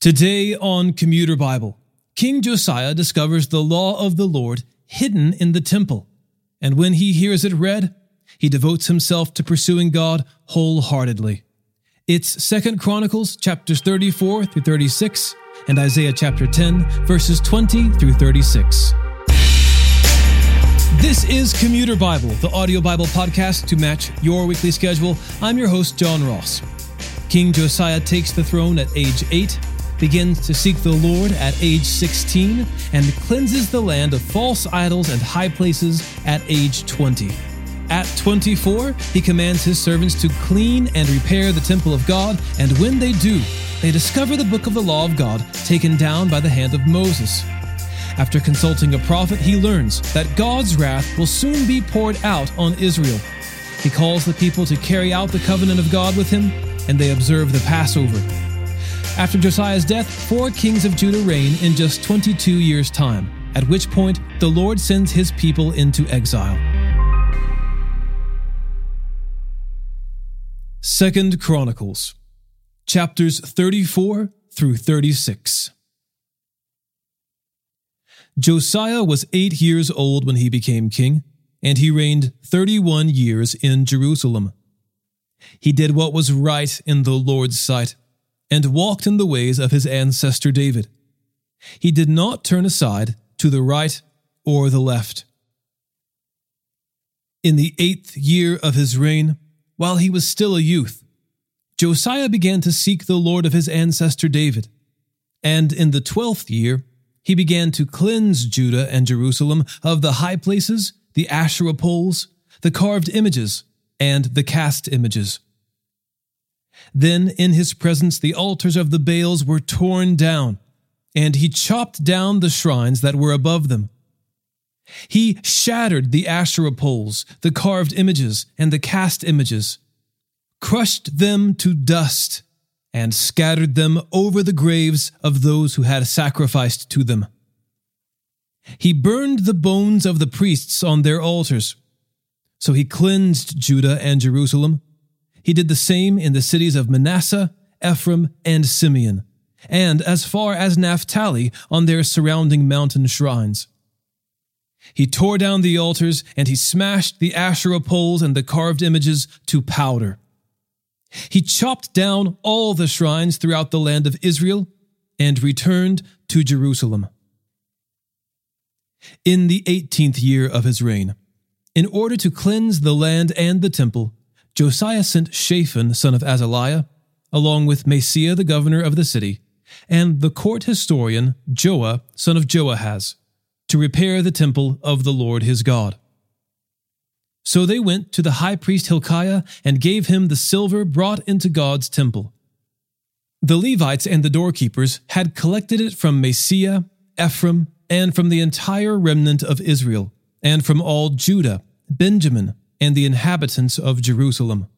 Today on Commuter Bible, King Josiah discovers the law of the Lord hidden in the temple, and when he hears it read, he devotes himself to pursuing God wholeheartedly. It's Second Chronicles chapters 34 through 36 and Isaiah chapter 10 verses 20 through 36. This is Commuter Bible, the audio Bible podcast to match your weekly schedule. I'm your host John Ross. King Josiah takes the throne at age 8 begins to seek the Lord at age 16, and cleanses the land of false idols and high places at age 20. At 24, he commands his servants to clean and repair the temple of God, and when they do, they discover the book of the law of God taken down by the hand of Moses. After consulting a prophet, he learns that God's wrath will soon be poured out on Israel. He calls the people to carry out the covenant of God with him, and they observe the Passover. After Josiah's death, four kings of Judah reign in just 22 years' time, at which point the Lord sends his people into exile. Second Chronicles, chapters 34 through 36. Josiah was eight years old when he became king, and he reigned 31 years in Jerusalem. He did what was right in the Lord's sight and walked in the ways of his ancestor David. He did not turn aside to the right or the left. In the eighth year of his reign, while he was still a youth, Josiah began to seek the Lord of his ancestor David. And in the twelfth year, he began to cleanse Judah and Jerusalem of the high places, the Asherah poles, the carved images, and the cast images. Then in his presence the altars of the Baals were torn down, and he chopped down the shrines that were above them. He shattered the Asherah poles, the carved images, and the cast images, crushed them to dust, and scattered them over the graves of those who had sacrificed to them. He burned the bones of the priests on their altars. So he cleansed Judah and Jerusalem he did the same in the cities of Manasseh, Ephraim, and Simeon, and as far as Naphtali on their surrounding mountain shrines. He tore down the altars and he smashed the Asherah poles and the carved images to powder. He chopped down all the shrines throughout the land of Israel and returned to Jerusalem. In the eighteenth year of his reign, in order to cleanse the land and the temple, Josiah sent Shaphan, son of Azaliah, along with Maaseiah, the governor of the city, and the court historian Joah, son of Joahaz, to repair the temple of the Lord his God. So they went to the high priest Hilkiah and gave him the silver brought into God's temple. The Levites and the doorkeepers had collected it from Manasseh, Ephraim, and from the entire remnant of Israel, and from all Judah, Benjamin, and the inhabitants of Jerusalem.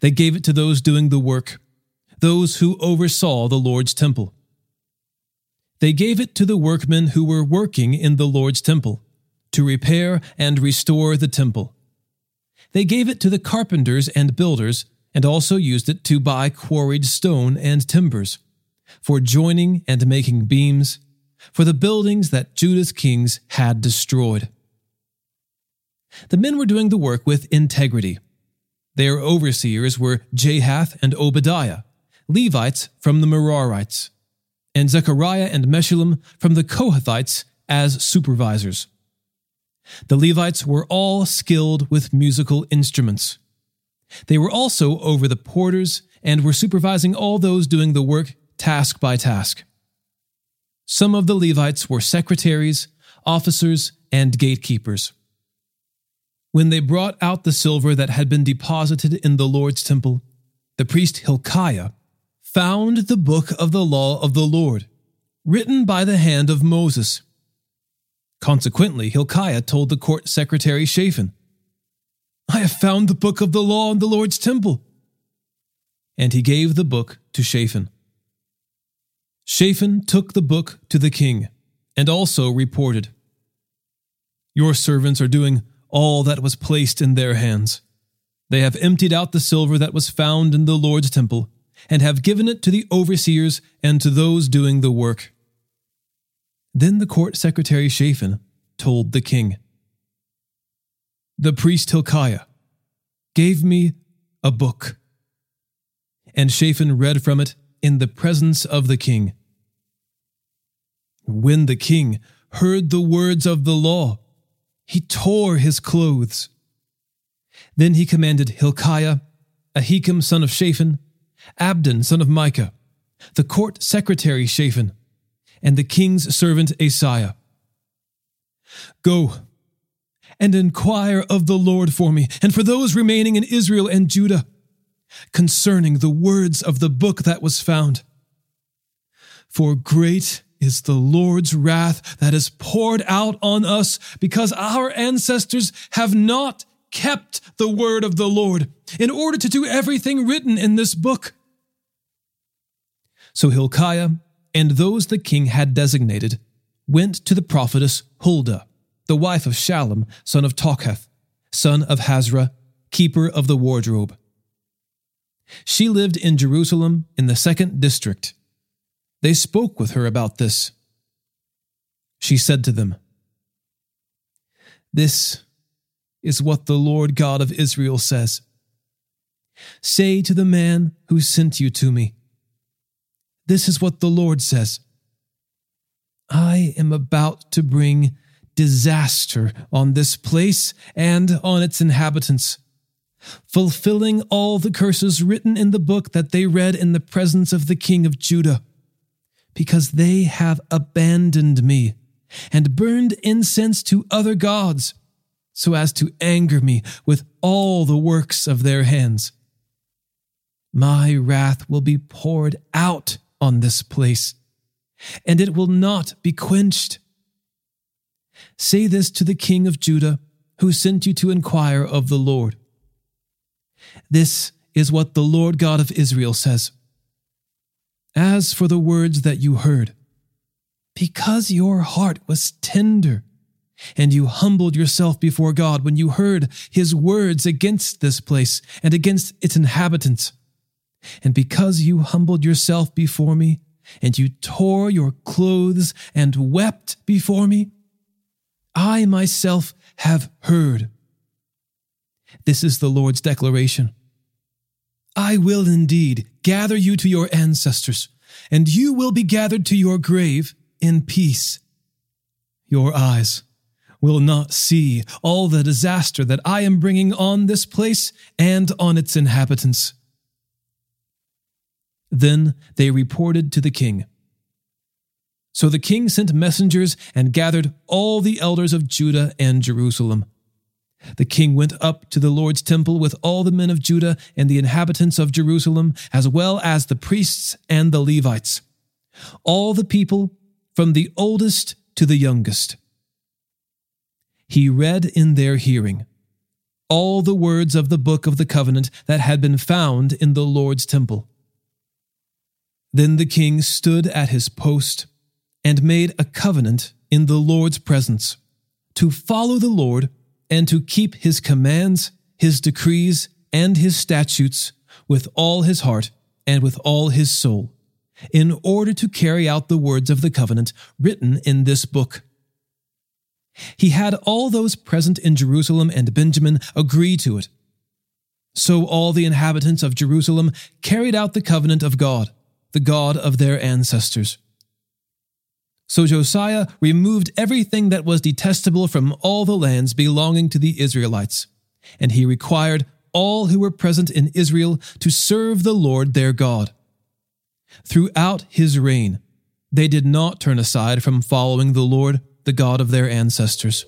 They gave it to those doing the work, those who oversaw the Lord's temple. They gave it to the workmen who were working in the Lord's temple, to repair and restore the temple. They gave it to the carpenters and builders, and also used it to buy quarried stone and timbers, for joining and making beams, for the buildings that Judah's kings had destroyed. The men were doing the work with integrity. Their overseers were Jahath and Obadiah, Levites from the Merarites, and Zechariah and Meshullam from the Kohathites as supervisors. The Levites were all skilled with musical instruments. They were also over the porters and were supervising all those doing the work task by task. Some of the Levites were secretaries, officers, and gatekeepers. When they brought out the silver that had been deposited in the Lord's temple, the priest Hilkiah found the book of the law of the Lord, written by the hand of Moses. Consequently, Hilkiah told the court secretary Shaphan, I have found the book of the law in the Lord's temple. And he gave the book to Shaphan. Shaphan took the book to the king and also reported, Your servants are doing all that was placed in their hands. They have emptied out the silver that was found in the Lord's temple, and have given it to the overseers and to those doing the work. Then the court secretary Shaphan told the king The priest Hilkiah gave me a book. And Shaphan read from it in the presence of the king. When the king heard the words of the law, he tore his clothes. Then he commanded Hilkiah, Ahikam son of Shaphan, Abdon son of Micah, the court secretary Shaphan, and the king's servant Asaiah. Go and inquire of the Lord for me and for those remaining in Israel and Judah concerning the words of the book that was found. For great is the Lord's wrath that is poured out on us because our ancestors have not kept the word of the Lord in order to do everything written in this book. So Hilkiah and those the king had designated went to the prophetess Huldah, the wife of Shallum, son of Tokhath, son of Hasrah, keeper of the wardrobe. She lived in Jerusalem in the second district. They spoke with her about this. She said to them, This is what the Lord God of Israel says. Say to the man who sent you to me, This is what the Lord says I am about to bring disaster on this place and on its inhabitants, fulfilling all the curses written in the book that they read in the presence of the king of Judah, because they have abandoned me and burned incense to other gods so as to anger me with all the works of their hands. My wrath will be poured out on this place, and it will not be quenched. Say this to the king of Judah, who sent you to inquire of the Lord. This is what the Lord God of Israel says. As for the words that you heard, because your heart was tender, and you humbled yourself before God when you heard his words against this place and against its inhabitants. And because you humbled yourself before me, and you tore your clothes and wept before me, I myself have heard. This is the Lord's declaration. I will indeed gather you to your ancestors, and you will be gathered to your grave in peace. Your eyes will not see all the disaster that I am bringing on this place and on its inhabitants. Then they reported to the king. So the king sent messengers and gathered all the elders of Judah and Jerusalem. The king went up to the Lord's temple with all the men of Judah and the inhabitants of Jerusalem, as well as the priests and the Levites, all the people, from the oldest to the youngest he read in their hearing all the words of the book of the covenant that had been found in the Lord's temple. Then the king stood at his post and made a covenant in the Lord's presence to follow the Lord and to keep his commands, his decrees, and his statutes with all his heart and with all his soul, in order to carry out the words of the covenant written in this book. He had all those present in Jerusalem and Benjamin agree to it. So all the inhabitants of Jerusalem carried out the covenant of God, the God of their ancestors. So Josiah removed everything that was detestable from all the lands belonging to the Israelites, and he required all who were present in Israel to serve the Lord their God. Throughout his reign, they did not turn aside from following the Lord the God of their ancestors.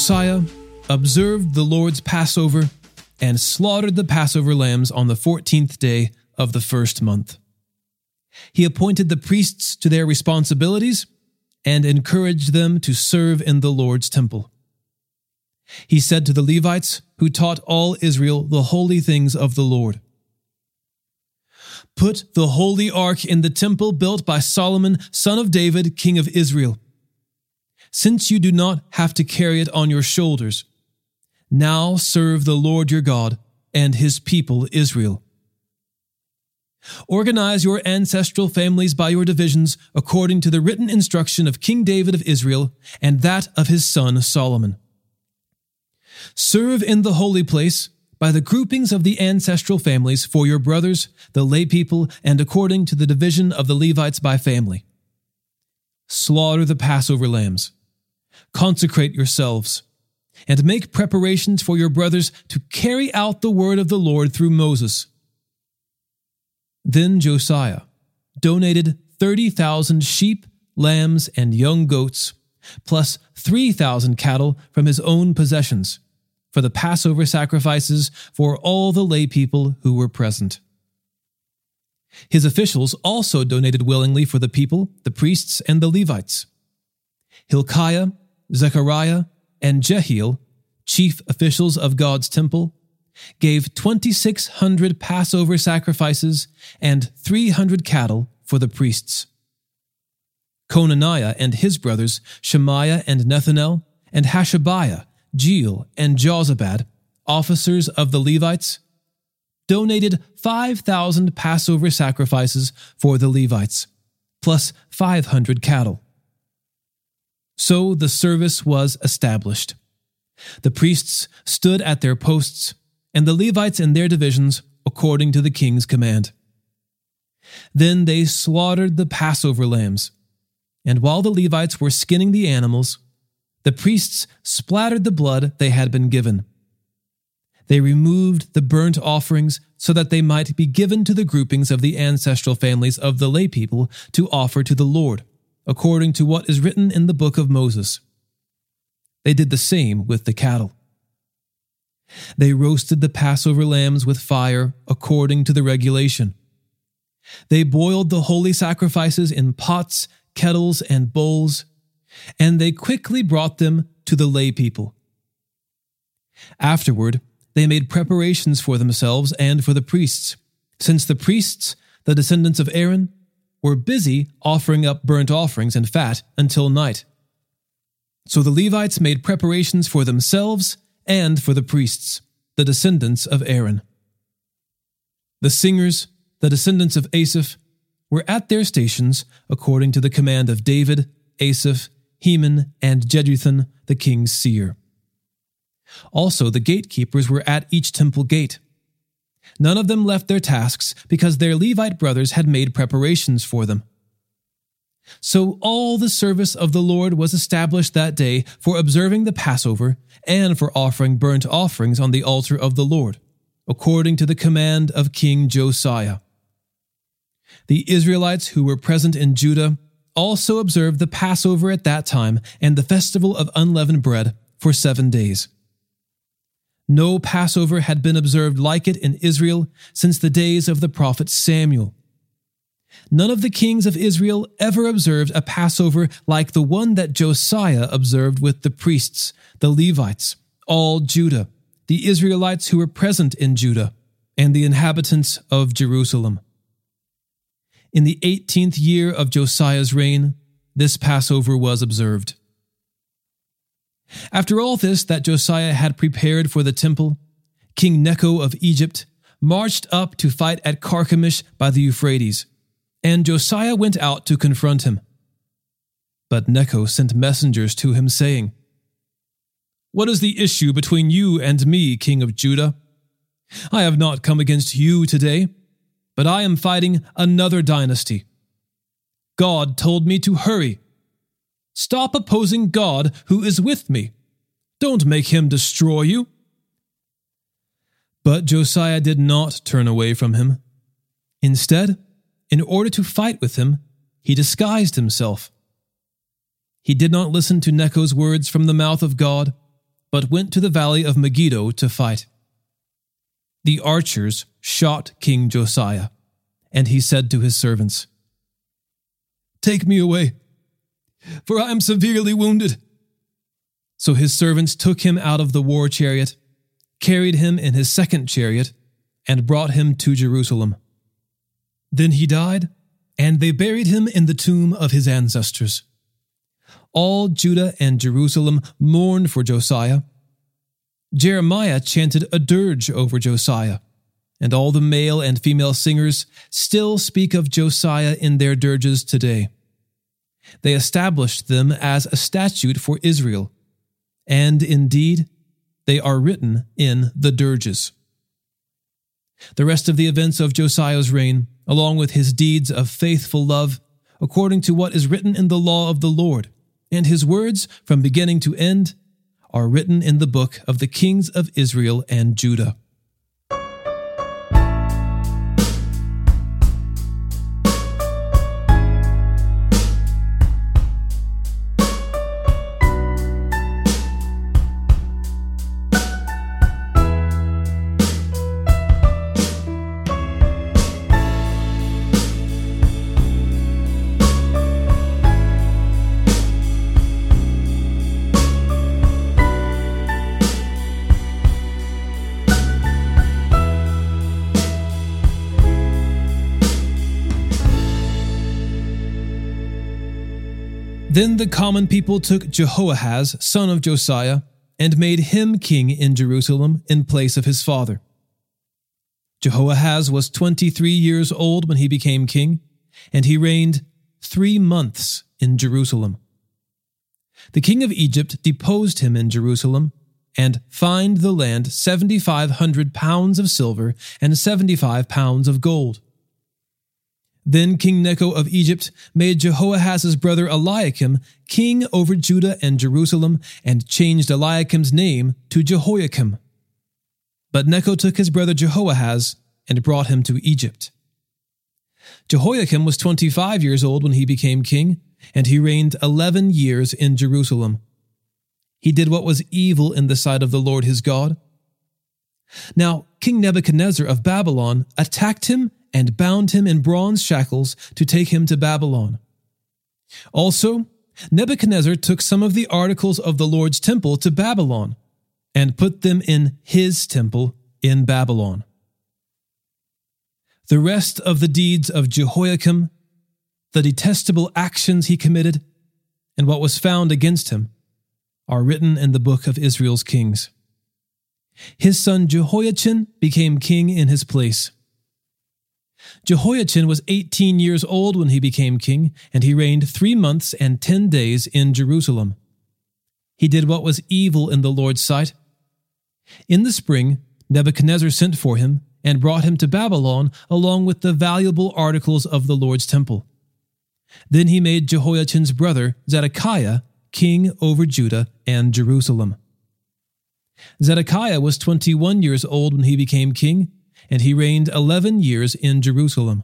Josiah observed the Lord's Passover and slaughtered the Passover lambs on the fourteenth day of the first month. He appointed the priests to their responsibilities and encouraged them to serve in the Lord's temple. He said to the Levites, who taught all Israel the holy things of the Lord Put the holy ark in the temple built by Solomon, son of David, king of Israel. Since you do not have to carry it on your shoulders, now serve the Lord your God and his people Israel. Organize your ancestral families by your divisions according to the written instruction of King David of Israel and that of his son Solomon. Serve in the holy place by the groupings of the ancestral families for your brothers, the lay people, and according to the division of the Levites by family. Slaughter the Passover lambs. Consecrate yourselves, and make preparations for your brothers to carry out the word of the Lord through Moses then Josiah donated 30,000 sheep, lambs, and young goats, plus 3,000 cattle from his own possessions, for the Passover sacrifices for all the lay people who were present. His officials also donated willingly for the people, the priests, and the Levites. Hilkiah, Zechariah, and Jehiel, chief officials of God's temple, gave 2,600 Passover sacrifices and 300 cattle for the priests. Conaniah and his brothers, Shemaiah and Nethanel, and Hashabiah, Jeiel, and Jozabad, officers of the Levites, donated 5,000 Passover sacrifices for the Levites, plus 500 cattle. So the service was established. The priests stood at their posts and the Levites in their divisions according to the king's command. Then they slaughtered the Passover lambs, and while the Levites were skinning the animals, the priests splattered the blood they had been given. They removed the burnt offerings so that they might be given to the groupings of the ancestral families of the lay people to offer to the Lord, according to what is written in the book of Moses. They did the same with the cattle. They roasted the Passover lambs with fire according to the regulation. They boiled the holy sacrifices in pots, kettles, and bowls, and they quickly brought them to the lay people. Afterward, they made preparations for themselves and for the priests, since the priests, the descendants of Aaron, were busy offering up burnt offerings and fat until night. So the Levites made preparations for themselves and for the priests, the descendants of Aaron. The singers, the descendants of Asaph, were at their stations according to the command of David, Asaph, Heman, and Jeduthun, the king's seer. Also, the gatekeepers were at each temple gate. None of them left their tasks because their Levite brothers had made preparations for them. So all the service of the Lord was established that day for observing the Passover and for offering burnt offerings on the altar of the Lord, according to the command of King Josiah. The Israelites who were present in Judah also observed the Passover at that time and the festival of unleavened bread for seven days. No Passover had been observed like it in Israel since the days of the prophet Samuel. None of the kings of Israel ever observed a Passover like the one that Josiah observed with the priests, the Levites, all Judah, the Israelites who were present in Judah, and the inhabitants of Jerusalem. In the eighteenth year of Josiah's reign, this Passover was observed. After all this that Josiah had prepared for the temple, King Necho of Egypt marched up to fight at Carchemish by the Euphrates and Josiah went out to confront him. But Necho sent messengers to him, saying, What is the issue between you and me, king of Judah? I have not come against you today, but I am fighting another dynasty. God told me to hurry. Stop opposing God who is with me. Don't make him destroy you. But Josiah did not turn away from him. Instead, in order to fight with him, he disguised himself. He did not listen to Necho's words from the mouth of God, but went to the valley of Megiddo to fight. The archers shot King Josiah, and he said to his servants, Take me away, for I am severely wounded. So his servants took him out of the war chariot, carried him in his second chariot, and brought him to Jerusalem. Then he died, and they buried him in the tomb of his ancestors. All Judah and Jerusalem mourned for Josiah. Jeremiah chanted a dirge over Josiah, and all the male and female singers still speak of Josiah in their dirges today. They established them as a statute for Israel and indeed, they are written in the dirges. The rest of the events of Josiah's reign, along with his deeds of faithful love, according to what is written in the law of the Lord, and his words from beginning to end, are written in the book of the kings of Israel and Judah. The common people took Jehoahaz, son of Josiah, and made him king in Jerusalem in place of his father. Jehoahaz was 23 years old when he became king, and he reigned three months in Jerusalem. The king of Egypt deposed him in Jerusalem and fined the land 7,500 pounds of silver and 75 pounds of gold. Then King Necho of Egypt made Jehoahaz's brother Eliakim king over Judah and Jerusalem and changed Eliakim's name to Jehoiakim. But Necho took his brother Jehoahaz and brought him to Egypt. Jehoiakim was 25 years old when he became king, and he reigned 11 years in Jerusalem. He did what was evil in the sight of the Lord his God. Now, King Nebuchadnezzar of Babylon attacked him and bound him in bronze shackles to take him to Babylon. Also, Nebuchadnezzar took some of the articles of the Lord's temple to Babylon and put them in his temple in Babylon. The rest of the deeds of Jehoiakim, the detestable actions he committed, and what was found against him are written in the book of Israel's kings. His son Jehoiachin became king in his place. Jehoiachin was 18 years old when he became king, and he reigned three months and ten days in Jerusalem. He did what was evil in the Lord's sight. In the spring, Nebuchadnezzar sent for him and brought him to Babylon along with the valuable articles of the Lord's temple. Then he made Jehoiachin's brother, Zedekiah, king over Judah and Jerusalem. Zedekiah was 21 years old when he became king, and he reigned eleven years in Jerusalem.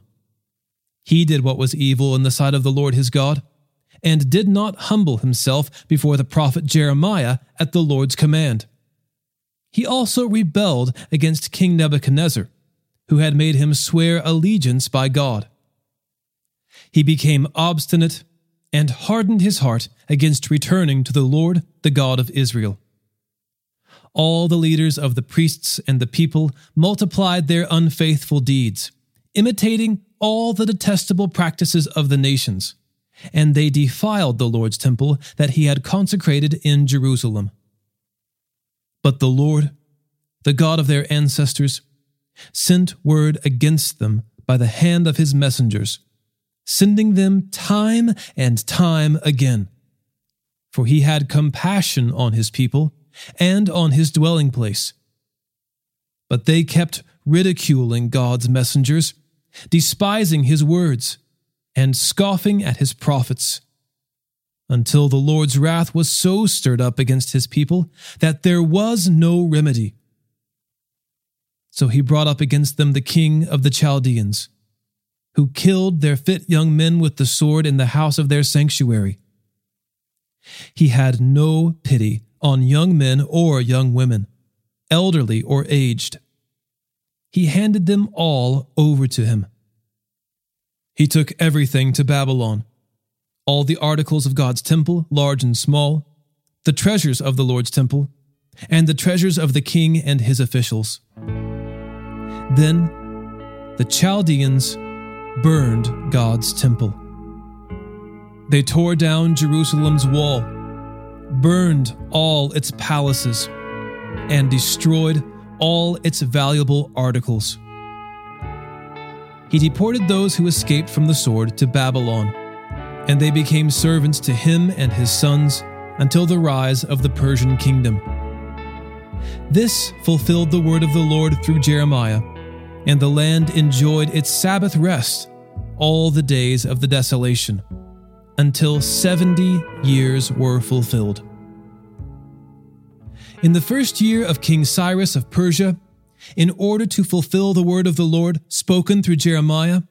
He did what was evil in the sight of the Lord his God, and did not humble himself before the prophet Jeremiah at the Lord's command. He also rebelled against King Nebuchadnezzar, who had made him swear allegiance by God. He became obstinate and hardened his heart against returning to the Lord, the God of Israel all the leaders of the priests and the people multiplied their unfaithful deeds, imitating all the detestable practices of the nations, and they defiled the Lord's temple that he had consecrated in Jerusalem. But the Lord, the God of their ancestors, sent word against them by the hand of his messengers, sending them time and time again. For he had compassion on his people and on his dwelling place. But they kept ridiculing God's messengers, despising his words, and scoffing at his prophets, until the Lord's wrath was so stirred up against his people that there was no remedy. So he brought up against them the king of the Chaldeans, who killed their fit young men with the sword in the house of their sanctuary. He had no pity on young men or young women, elderly or aged. He handed them all over to him. He took everything to Babylon all the articles of God's temple, large and small, the treasures of the Lord's temple, and the treasures of the king and his officials. Then the Chaldeans burned God's temple. They tore down Jerusalem's wall, burned all its palaces, and destroyed all its valuable articles. He deported those who escaped from the sword to Babylon, and they became servants to him and his sons until the rise of the Persian kingdom. This fulfilled the word of the Lord through Jeremiah, and the land enjoyed its Sabbath rest all the days of the desolation, until 70 years were fulfilled. In the first year of King Cyrus of Persia, in order to fulfill the word of the Lord spoken through Jeremiah,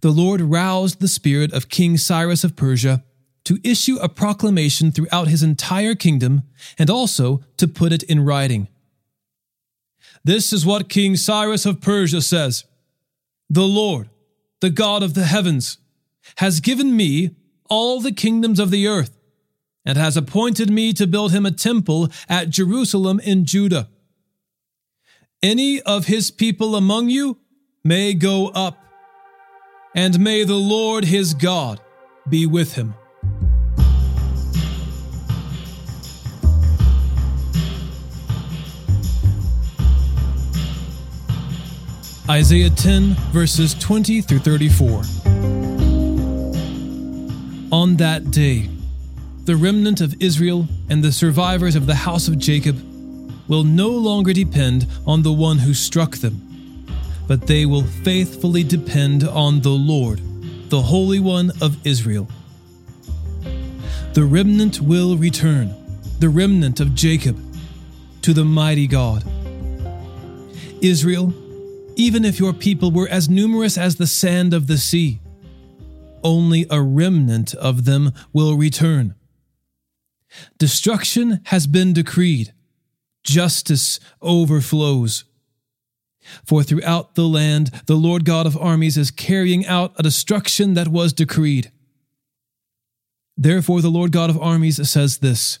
the Lord roused the spirit of King Cyrus of Persia to issue a proclamation throughout his entire kingdom and also to put it in writing. This is what King Cyrus of Persia says The Lord, the God of the heavens, has given me all the kingdoms of the earth and has appointed me to build him a temple at Jerusalem in Judah. Any of his people among you may go up, and may the Lord his God be with him. Isaiah 10, verses 20 through 34. On that day, the remnant of Israel and the survivors of the house of Jacob will no longer depend on the one who struck them, but they will faithfully depend on the Lord, the Holy One of Israel. The remnant will return, the remnant of Jacob, to the mighty God. Israel even if your people were as numerous as the sand of the sea. Only a remnant of them will return. Destruction has been decreed, justice overflows. For throughout the land, the Lord God of armies is carrying out a destruction that was decreed. Therefore, the Lord God of armies says this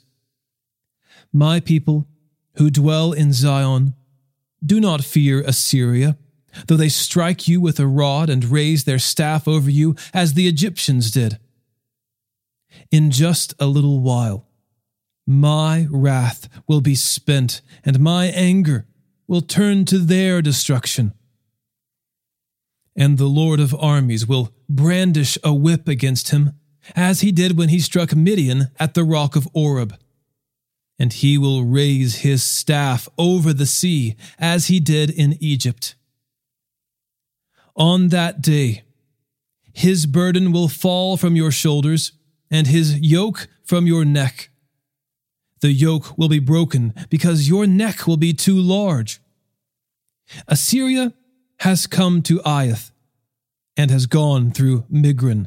My people who dwell in Zion, do not fear Assyria though they strike you with a rod and raise their staff over you, as the Egyptians did. In just a little while, my wrath will be spent, and my anger will turn to their destruction. And the Lord of armies will brandish a whip against him, as he did when he struck Midian at the rock of Oreb. And he will raise his staff over the sea, as he did in Egypt on that day, his burden will fall from your shoulders and his yoke from your neck. The yoke will be broken because your neck will be too large. Assyria has come to Aiath and has gone through Migron,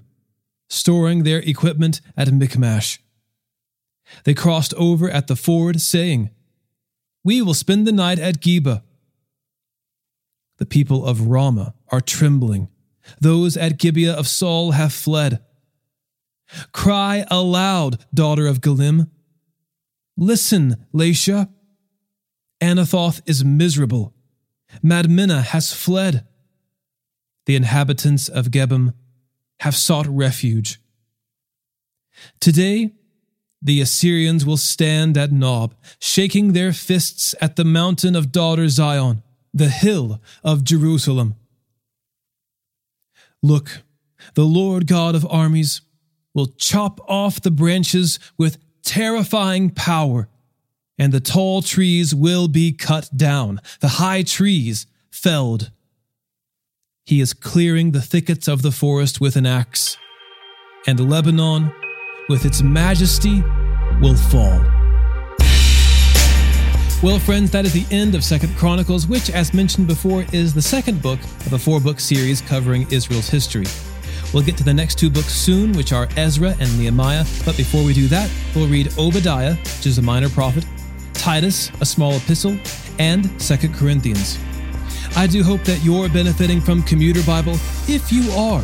storing their equipment at Michmash. They crossed over at the ford, saying, We will spend the night at Geba the people of Ramah are trembling. Those at Gibeah of Saul have fled. Cry aloud, daughter of Gallim. Listen, Laishah. Anathoth is miserable. Madmenah has fled. The inhabitants of Gebim have sought refuge. Today, the Assyrians will stand at Nob, shaking their fists at the mountain of daughter Zion the hill of Jerusalem. Look, the Lord God of armies will chop off the branches with terrifying power, and the tall trees will be cut down, the high trees felled. He is clearing the thickets of the forest with an axe, and Lebanon, with its majesty, will fall. Well, friends, that is the end of Second Chronicles, which, as mentioned before, is the second book of a four book series covering Israel's history. We'll get to the next two books soon, which are Ezra and Nehemiah. But before we do that, we'll read Obadiah, which is a minor prophet, Titus, a small epistle, and 2 Corinthians. I do hope that you're benefiting from Commuter Bible. If you are,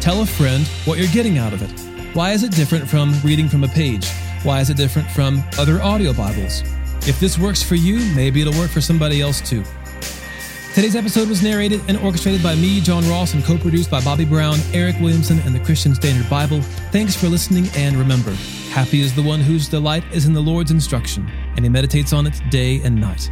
tell a friend what you're getting out of it. Why is it different from reading from a page? Why is it different from other audio Bibles? If this works for you, maybe it'll work for somebody else too. Today's episode was narrated and orchestrated by me, John Ross, and co produced by Bobby Brown, Eric Williamson, and the Christian Standard Bible. Thanks for listening, and remember happy is the one whose delight is in the Lord's instruction, and he meditates on it day and night.